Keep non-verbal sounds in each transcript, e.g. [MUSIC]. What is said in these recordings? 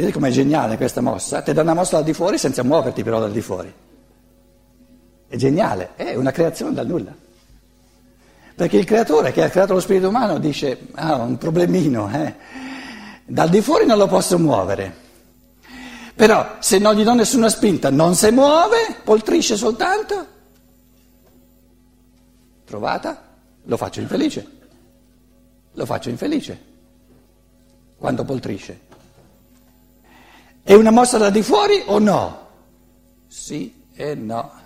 Vedete com'è geniale questa mossa? Ti dà una mossa dal di fuori senza muoverti però dal di fuori. È geniale, è una creazione dal nulla. Perché il creatore che ha creato lo spirito umano dice, ah, un problemino, eh? dal di fuori non lo posso muovere. Però se non gli do nessuna spinta non si muove, poltrisce soltanto. Trovata? Lo faccio infelice. Lo faccio infelice. Quando poltrisce. È una mossa da di fuori o no? Sì e no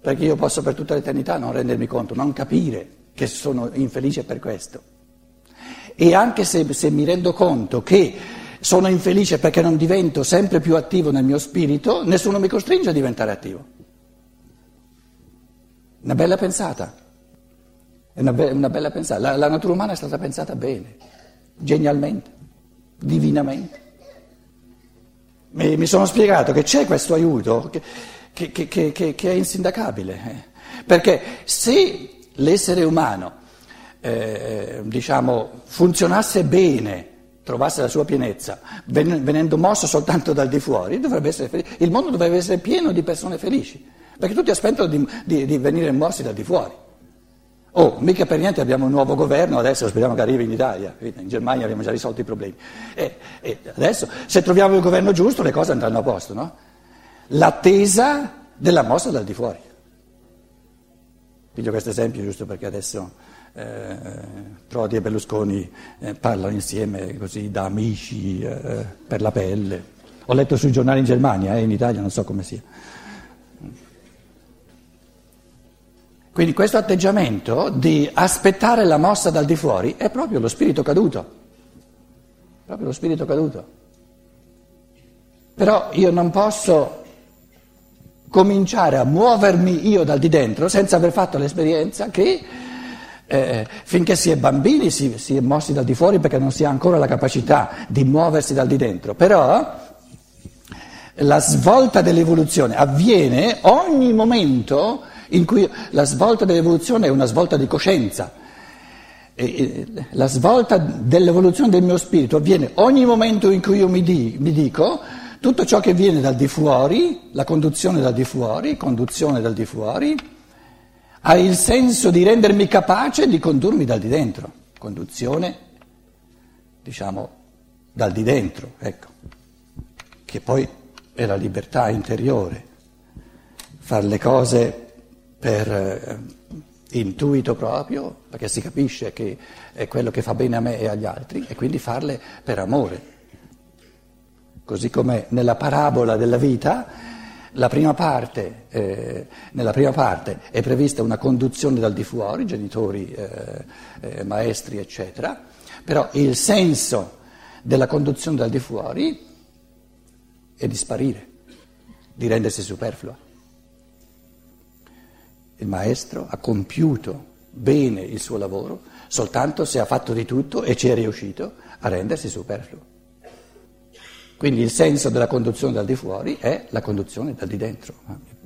perché io posso per tutta l'eternità non rendermi conto, non capire che sono infelice per questo. E anche se, se mi rendo conto che sono infelice perché non divento sempre più attivo nel mio spirito, nessuno mi costringe a diventare attivo. Una bella pensata. È una, be- una bella pensata. La, la natura umana è stata pensata bene, genialmente, divinamente. Mi, mi sono spiegato che c'è questo aiuto. Che, che, che, che, è insindacabile. Eh. Perché se l'essere umano eh, diciamo, funzionasse bene, trovasse la sua pienezza, venendo mosso soltanto dal di fuori, il mondo dovrebbe essere pieno di persone felici, perché tutti aspettano di, di, di venire mossi dal di fuori. Oh, mica per niente abbiamo un nuovo governo, adesso speriamo che arrivi in Italia, in Germania abbiamo già risolto i problemi. E, e adesso, se troviamo il governo giusto, le cose andranno a posto, no? l'attesa della mossa dal di fuori. Piglio questo esempio giusto perché adesso eh, Prodi e Berlusconi eh, parlano insieme così da amici eh, per la pelle. Ho letto sui giornali in Germania, eh, in Italia non so come sia. Quindi questo atteggiamento di aspettare la mossa dal di fuori è proprio lo spirito caduto. Proprio lo spirito caduto. Però io non posso cominciare a muovermi io dal di dentro senza aver fatto l'esperienza che eh, finché si è bambini si, si, è mossi dal di fuori perché non si ha ancora la capacità di muoversi dal di dentro, però la svolta dell'evoluzione avviene ogni momento in cui la svolta dell'evoluzione è una svolta di coscienza. La svolta dell'evoluzione del mio spirito avviene ogni momento in cui io mi, di, mi dico tutto ciò che viene dal di fuori, la conduzione dal di fuori, conduzione dal di fuori, ha il senso di rendermi capace di condurmi dal di dentro. Conduzione, diciamo, dal di dentro, ecco, che poi è la libertà interiore, fare le cose per eh, intuito proprio, perché si capisce che è quello che fa bene a me e agli altri, e quindi farle per amore così come nella parabola della vita, prima parte, eh, nella prima parte è prevista una conduzione dal di fuori, genitori, eh, eh, maestri, eccetera, però il senso della conduzione dal di fuori è di sparire, di rendersi superflua. Il maestro ha compiuto bene il suo lavoro soltanto se ha fatto di tutto e ci è riuscito a rendersi superfluo. Quindi il senso della conduzione dal di fuori è la conduzione dal di dentro.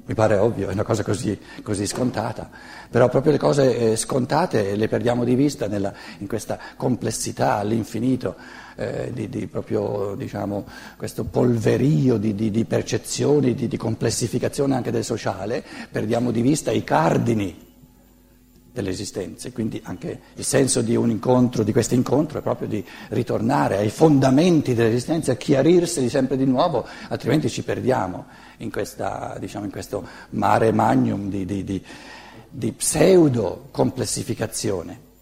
Mi pare ovvio, è una cosa così, così scontata, però proprio le cose eh, scontate le perdiamo di vista nella, in questa complessità all'infinito, eh, di, di, proprio diciamo, questo polverio di, di, di percezioni, di complessificazione anche del sociale, perdiamo di vista i cardini dell'esistenza. Quindi anche il senso di un incontro, di questo incontro, è proprio di ritornare ai fondamenti dell'esistenza, chiarirseli sempre di nuovo, altrimenti ci perdiamo in, questa, diciamo, in questo mare magnum di, di, di, di pseudo complessificazione.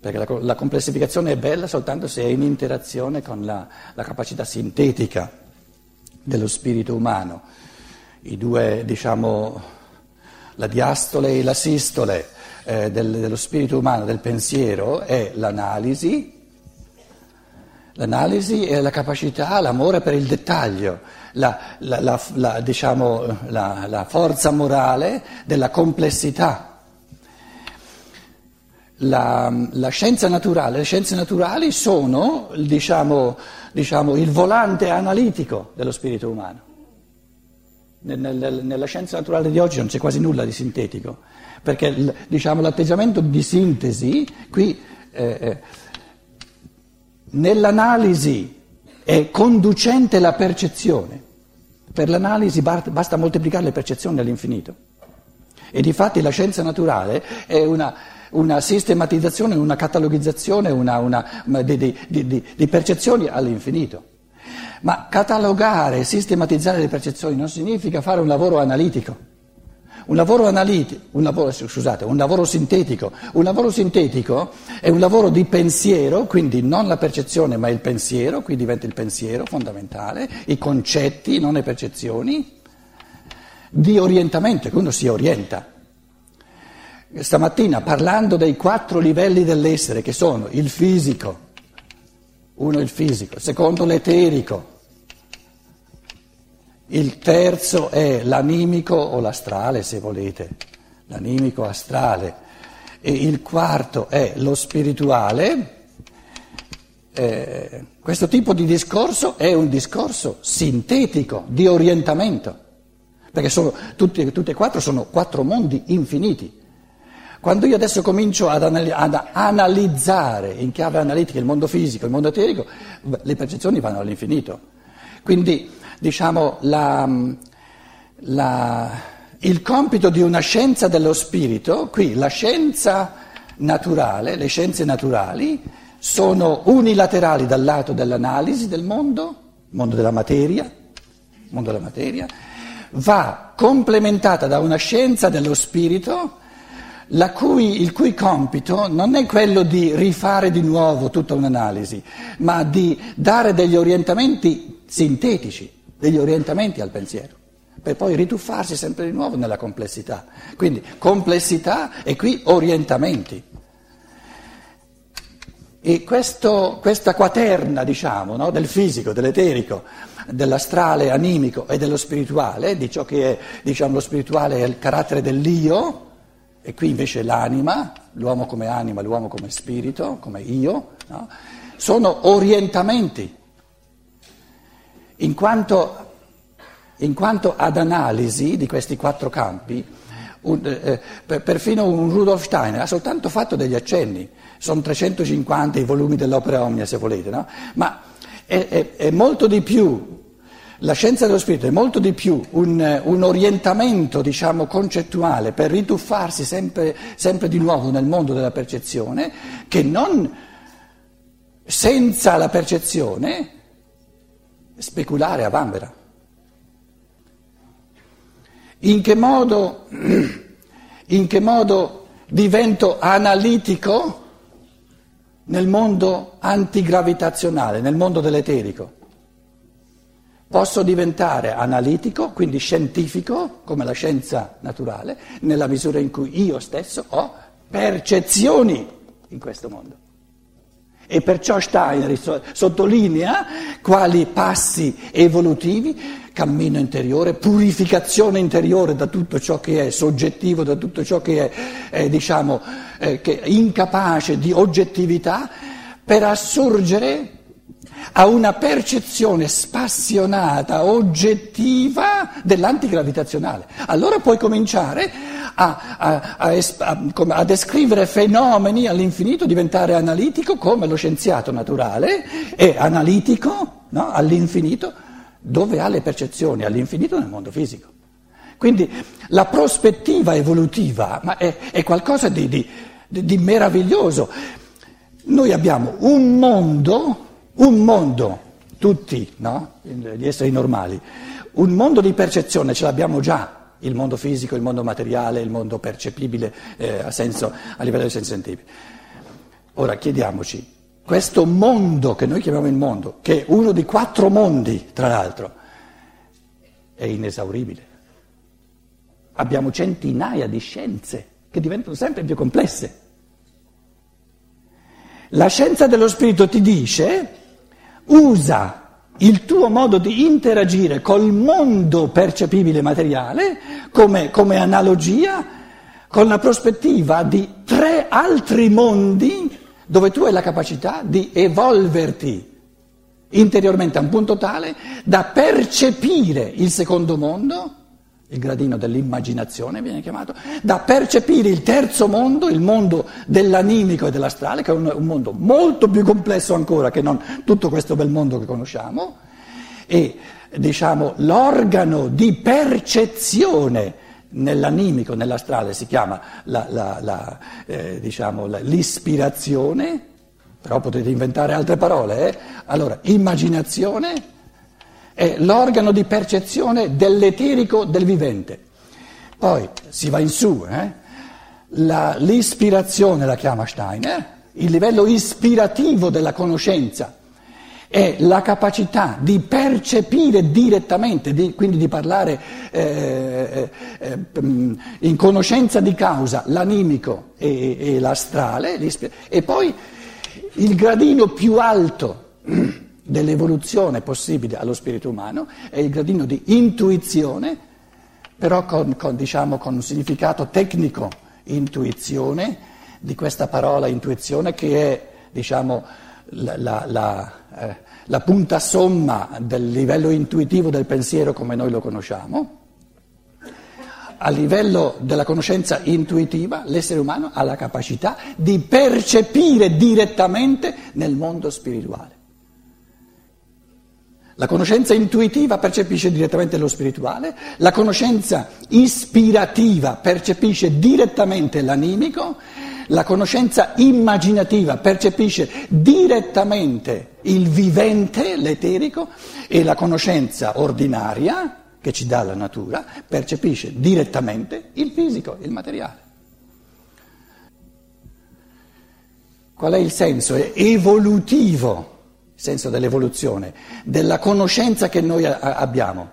Perché la, la, complessificazione è bella soltanto se è in interazione con la, la capacità sintetica dello spirito umano. I due, diciamo, la diastole e la sistole eh, del, dello spirito umano, del pensiero, è l'analisi, l'analisi è la capacità, l'amore per il dettaglio, la, la, la, la diciamo, forza morale della complessità. La, la, scienza naturale, le scienze naturali sono diciamo, diciamo, il volante analitico dello spirito umano. Nel, nella scienza naturale di oggi non c'è quasi nulla di sintetico perché diciamo, l'atteggiamento di sintesi qui eh, eh, nell'analisi è conducente la percezione. Per l'analisi basta moltiplicare le percezioni all'infinito. E difatti la scienza naturale è una, una sistematizzazione, una catalogizzazione una, una, di, di, di, di percezioni all'infinito. Ma catalogare, sistematizzare le percezioni non significa fare un lavoro analitico. Un lavoro analitico, un lavoro, scusate, un lavoro sintetico. Un lavoro sintetico è un lavoro di pensiero, quindi non la percezione ma il pensiero, qui diventa il pensiero fondamentale, i concetti, non le percezioni, di orientamento, che uno si orienta. Stamattina parlando dei quattro livelli dell'essere che sono il fisico, uno il fisico, il secondo l'eterico, il terzo è l'animico o l'astrale, se volete, l'animico astrale. E il quarto è lo spirituale. Eh, questo tipo di discorso è un discorso sintetico, di orientamento, perché sono, tutti, tutti e quattro sono quattro mondi infiniti. Quando io adesso comincio ad, analizzare in chiave analitica il mondo fisico, il mondo eterico, le percezioni vanno all'infinito. Quindi diciamo, la, la, il compito di una scienza dello spirito, qui la scienza naturale, le scienze naturali sono unilaterali dal lato dell'analisi del mondo, mondo della materia, mondo della materia va complementata da una scienza dello spirito cui, il cui compito non è quello di rifare di nuovo tutta un'analisi, ma di dare degli orientamenti sintetici degli orientamenti al pensiero, per poi rituffarsi sempre di nuovo nella complessità. Quindi complessità e qui orientamenti. E questo, questa quaterna, diciamo, no, del fisico, dell'eterico, dell'astrale animico e dello spirituale, di ciò che è, diciamo, lo spirituale è il carattere dell'io, e qui invece l'anima, l'uomo come anima, l'uomo come spirito, come io, no, sono orientamenti in quanto, in quanto ad analisi di questi quattro campi, un, eh, eh perfino un Rudolf Steiner ha soltanto fatto degli accenni, sono 350 i volumi dell'opera Omnia se volete, no? ma è, è, è, molto di più, la scienza dello spirito è molto di più un, un orientamento diciamo, concettuale per rituffarsi sempre, sempre di nuovo nel mondo della percezione che non senza la percezione speculare a vanvera. In che modo, [CLEARS THROAT] in che modo divento analitico nel mondo antigravitazionale, nel mondo dell'eterico? Posso diventare analitico, quindi scientifico, come la scienza naturale, nella misura in cui io stesso ho percezioni in questo mondo. E perciò Steiner sottolinea quali passi evolutivi, cammino interiore, purificazione interiore da tutto ciò che è soggettivo, da tutto ciò che è, eh, diciamo, eh, che è incapace di oggettività, per assurgere a una percezione spassionata, oggettiva dell'antigravitazionale. Allora puoi cominciare a, a, a, a, descrivere fenomeni all'infinito, diventare analitico come lo scienziato naturale è analitico no, all'infinito dove ha le percezioni, all'infinito nel mondo fisico. Quindi la prospettiva evolutiva è, è, qualcosa di, di, di meraviglioso. Noi abbiamo un mondo un mondo, tutti, no? gli esseri normali, un mondo di percezione ce l'abbiamo già, il mondo fisico, il mondo materiale, il mondo percepibile eh, a, senso, a livello dei sensi sensitivi. Ora chiediamoci, questo mondo che noi chiamiamo il mondo, che è uno di quattro mondi, tra l'altro, è inesauribile. Abbiamo centinaia di scienze che diventano sempre più complesse. La scienza dello spirito ti dice usa il tuo modo di interagire col mondo percepibile materiale come, come analogia con la prospettiva di tre altri mondi dove tu hai la capacità di evolverti interiormente a un punto tale da percepire il secondo mondo il gradino dell'immaginazione viene chiamato, da percepire il terzo mondo, il mondo dell'animico e dell'astrale, che è un, un mondo molto più complesso ancora che non tutto questo bel mondo che conosciamo, e diciamo l'organo di percezione nell'animico, nell'astrale si chiama la, la, la, eh, diciamo, l'ispirazione, però potete inventare altre parole, eh? allora immaginazione è l'organo di percezione dell'eterico del vivente. Poi si va in su, eh? la, l'ispirazione la chiama Steiner, il livello ispirativo della conoscenza è la capacità di percepire direttamente, di, quindi di parlare eh, eh, in conoscenza di causa l'animico e, e l'astrale, e poi il gradino più alto dell'evoluzione possibile allo spirito umano è il gradino di intuizione, però con, con, diciamo, con un significato tecnico, intuizione, di questa parola intuizione che è diciamo, la, la, la, eh, la punta somma del livello intuitivo del pensiero come noi lo conosciamo. A livello della conoscenza intuitiva, l'essere umano ha la capacità di percepire direttamente nel mondo spirituale. La conoscenza intuitiva percepisce direttamente lo spirituale, la conoscenza ispirativa percepisce direttamente l'animico, la conoscenza immaginativa percepisce direttamente il vivente, l'eterico, e la conoscenza ordinaria, che ci dà la natura, percepisce direttamente il fisico, il materiale. Qual è il senso? È evolutivo senso dell'evoluzione, della conoscenza che noi abbiamo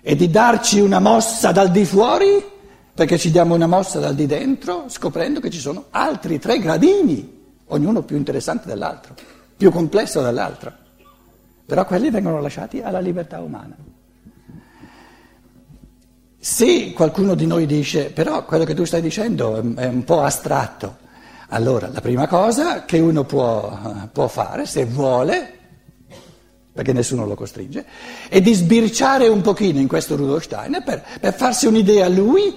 e di darci una mossa dal di fuori perché ci diamo una mossa dal di dentro scoprendo che ci sono altri tre gradini, ognuno più interessante dell'altro, più complesso dell'altro, però quelli vengono lasciati alla libertà umana. Se qualcuno di noi dice però quello che tu stai dicendo è un po' astratto, allora, la prima cosa che uno può, può fare, se vuole, perché nessuno lo costringe, è di sbirciare un pochino in questo Rudolf Steiner per, per farsi un'idea lui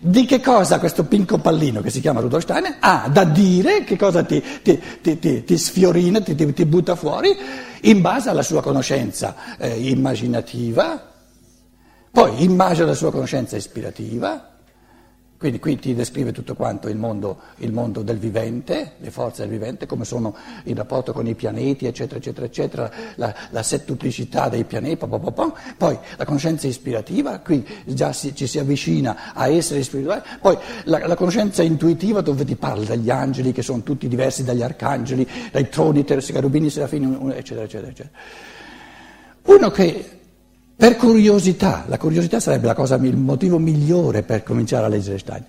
di che cosa questo pinco pallino che si chiama Rudolf Steiner ha da dire, che cosa ti, ti, ti, ti sfiorina, ti, butta fuori, in base alla sua conoscenza eh, immaginativa, poi in base alla sua conoscenza ispirativa quindi qui ti descrive tutto quanto il mondo, il mondo, del vivente, le forze del vivente, come sono in rapporto con i pianeti, eccetera, eccetera, eccetera, la, la settuplicità dei pianeti, po, po, po, poi la conoscenza ispirativa, qui già si, ci si avvicina a essere spirituali, poi la, la, conoscenza intuitiva dove ti parla degli angeli che sono tutti diversi dagli arcangeli, dai troni, terzi, carubini, serafini, eccetera, eccetera, eccetera. Uno che per curiosità, la curiosità sarebbe cosa, il motivo migliore per cominciare a leggere Stein.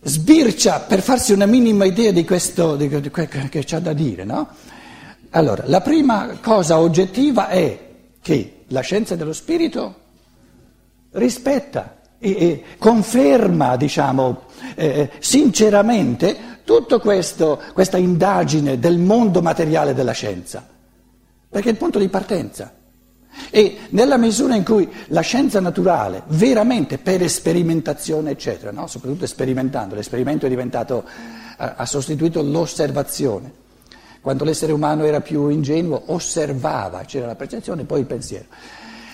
Sbircia per farsi una minima idea di questo di, di, che c'ha da dire, no? Allora, la prima cosa oggettiva è che la scienza dello spirito rispetta e, e conferma, diciamo, eh, sinceramente tutta questa indagine del mondo materiale della scienza, perché è il punto di partenza. E nella misura in cui la scienza naturale, veramente per sperimentazione, eccetera, no? soprattutto sperimentando, l'esperimento è diventato, ha sostituito l'osservazione. Quando l'essere umano era più ingenuo, osservava, c'era la percezione e poi il pensiero.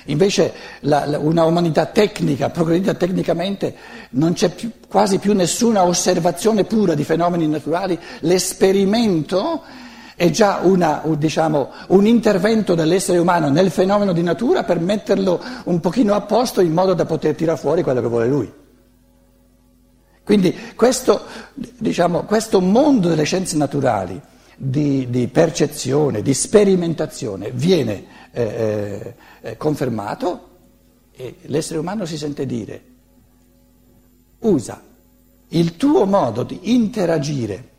Invece la, la, una umanità tecnica, progredita tecnicamente, non c'è più, quasi più nessuna osservazione pura di fenomeni naturali, l'esperimento è già una, diciamo, un intervento dell'essere umano nel fenomeno di natura per metterlo un pochino a posto in modo da poter tirare fuori quello che vuole lui. Quindi questo, diciamo, questo mondo delle scienze naturali, di, di, percezione, di sperimentazione, viene eh, eh, eh confermato e l'essere umano si sente dire, usa il tuo modo di interagire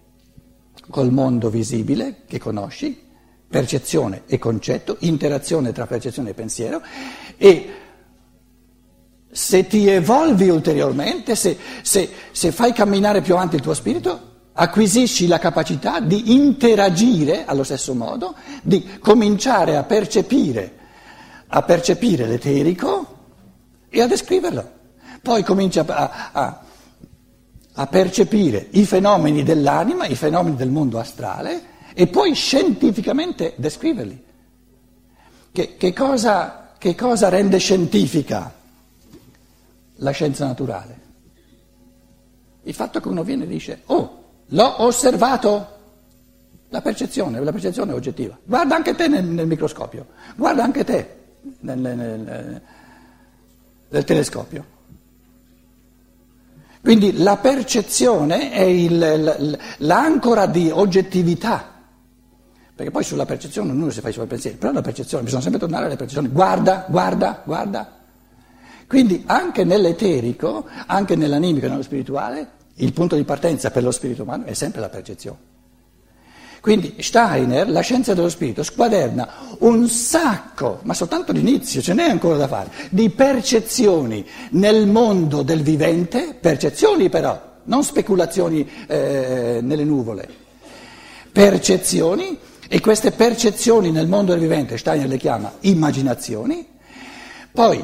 col mondo visibile che conosci, percezione e concetto, interazione tra percezione e pensiero e se ti evolvi ulteriormente, se, se, se fai camminare più avanti il tuo spirito, acquisisci la capacità di interagire allo stesso modo, di cominciare a percepire, a percepire l'eterico e a descriverlo. Poi comincia a, a, a percepire i fenomeni dell'anima, i fenomeni del mondo astrale e poi scientificamente descriverli. Che, che, cosa, che cosa rende scientifica la scienza naturale? Il fatto che uno viene e dice, oh, l'ho osservato, la percezione, la percezione è oggettiva. Guarda anche te nel, nel microscopio, guarda anche te nel, nel, nel telescopio. Quindi la percezione è il, l'ancora di oggettività. Perché poi sulla percezione ognuno si fa i suoi pensieri, però la percezione, bisogna sempre tornare alle percezioni, guarda, guarda, guarda. Quindi anche nell'eterico, anche nell'animico e nello spirituale, il punto di partenza per lo spirito umano è sempre la percezione. Quindi Steiner, la scienza dello spirito, squaderna un sacco, ma soltanto l'inizio, ce n'è ancora da fare, di percezioni nel mondo del vivente, percezioni però, non speculazioni eh, nelle nuvole, percezioni e queste percezioni nel mondo del vivente, Steiner le chiama immaginazioni, poi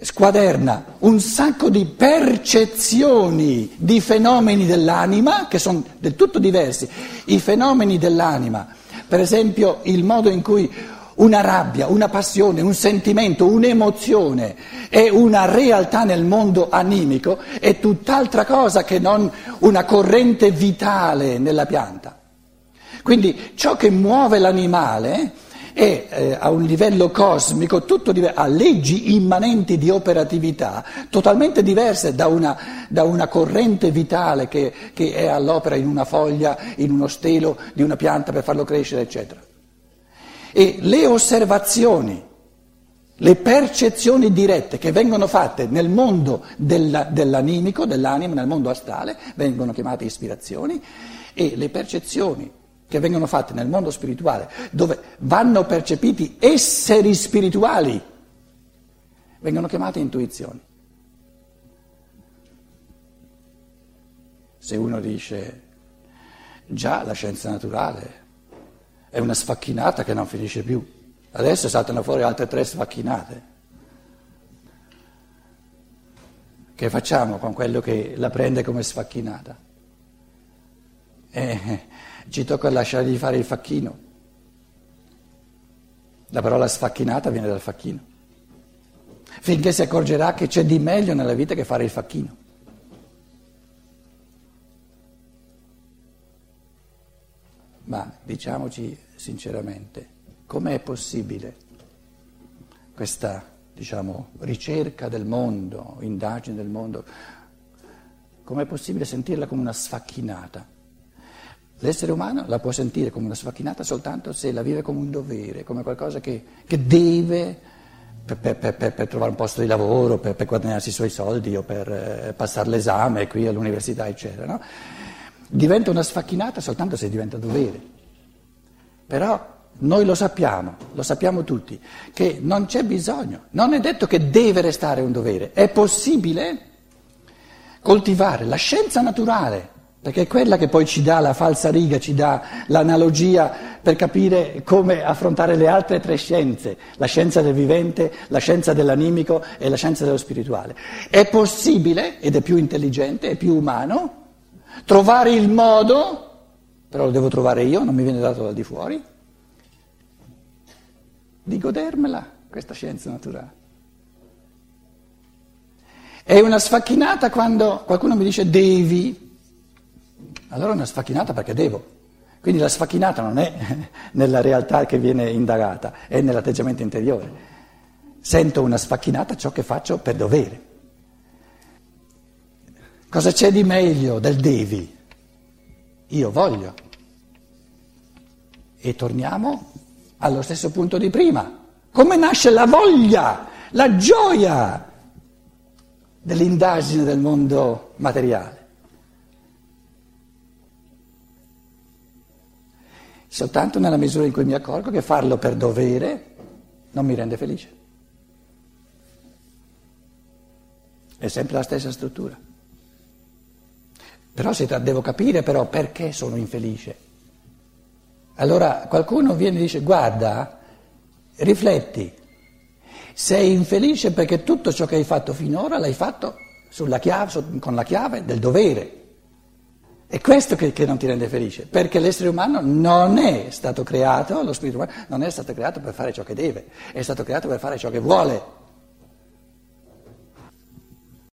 squaderna un sacco di percezioni di fenomeni dell'anima che sono del tutto diversi. I fenomeni dell'anima, per esempio il modo in cui una rabbia, una passione, un sentimento, un'emozione è una realtà nel mondo animico, è tutt'altra cosa che non una corrente vitale nella pianta. Quindi ciò che muove l'animale è eh, a un livello cosmico diverso, ha leggi immanenti di operatività totalmente diverse da una, da una corrente vitale che, che è all'opera in una foglia, in uno stelo di una pianta per farlo crescere, eccetera. E le osservazioni, le percezioni dirette che vengono fatte nel mondo della, dell'animico, dell'anima, nel mondo astrale, vengono chiamate ispirazioni, e le percezioni che vengono fatte nel mondo spirituale, dove vanno percepiti esseri spirituali, vengono chiamate intuizioni. Se uno dice già la scienza naturale è una sfacchinata che non finisce più, adesso saltano fuori altre tre sfacchinate. Che facciamo con quello che la prende come sfacchinata? Eh, ci tocca lasciargli fare il facchino. La parola sfacchinata viene dal facchino. Finché si accorgerà che c'è di meglio nella vita che fare il facchino. Ma diciamoci sinceramente, com'è possibile questa diciamo, ricerca del mondo, indagine del mondo, com'è possibile sentirla come una sfacchinata? L'essere umano la può sentire come una sfacchinata soltanto se la vive come un dovere, come qualcosa che, che deve per, per, per, per, trovare un posto di lavoro, per, guadagnarsi i suoi soldi o per eh, passare l'esame qui all'università, eccetera. No? Diventa una sfacchinata soltanto se diventa dovere. Però noi lo sappiamo, lo sappiamo tutti, che non c'è bisogno, non è detto che deve restare un dovere, è possibile coltivare la scienza naturale perché è quella che poi ci dà la falsa riga, ci dà l'analogia per capire come affrontare le altre tre scienze, la scienza del vivente, la scienza dell'animico e la scienza dello spirituale. È possibile, ed è più intelligente, è più umano, trovare il modo, però lo devo trovare io, non mi viene dato dal di fuori, di godermela questa scienza naturale. È una sfacchinata quando qualcuno mi dice devi, allora è una sfacchinata perché devo. Quindi la sfacchinata non è [LAUGHS] nella realtà che viene indagata, è nell'atteggiamento interiore. Sento una sfacchinata ciò che faccio per dovere. Cosa c'è di meglio del devi? Io voglio. E torniamo allo stesso punto di prima. Come nasce la voglia, la gioia dell'indagine del mondo materiale? Soltanto nella misura in cui mi accorgo che farlo per dovere non mi rende felice. È sempre la stessa struttura. Però devo capire però perché sono infelice. Allora qualcuno viene e dice guarda, rifletti, sei infelice perché tutto ciò che hai fatto finora l'hai fatto chiave, con la chiave del dovere. È questo che, che, non ti rende felice, perché l'essere umano non è stato creato, lo spirito umano non è stato creato per fare ciò che deve, è stato creato per fare ciò che vuole.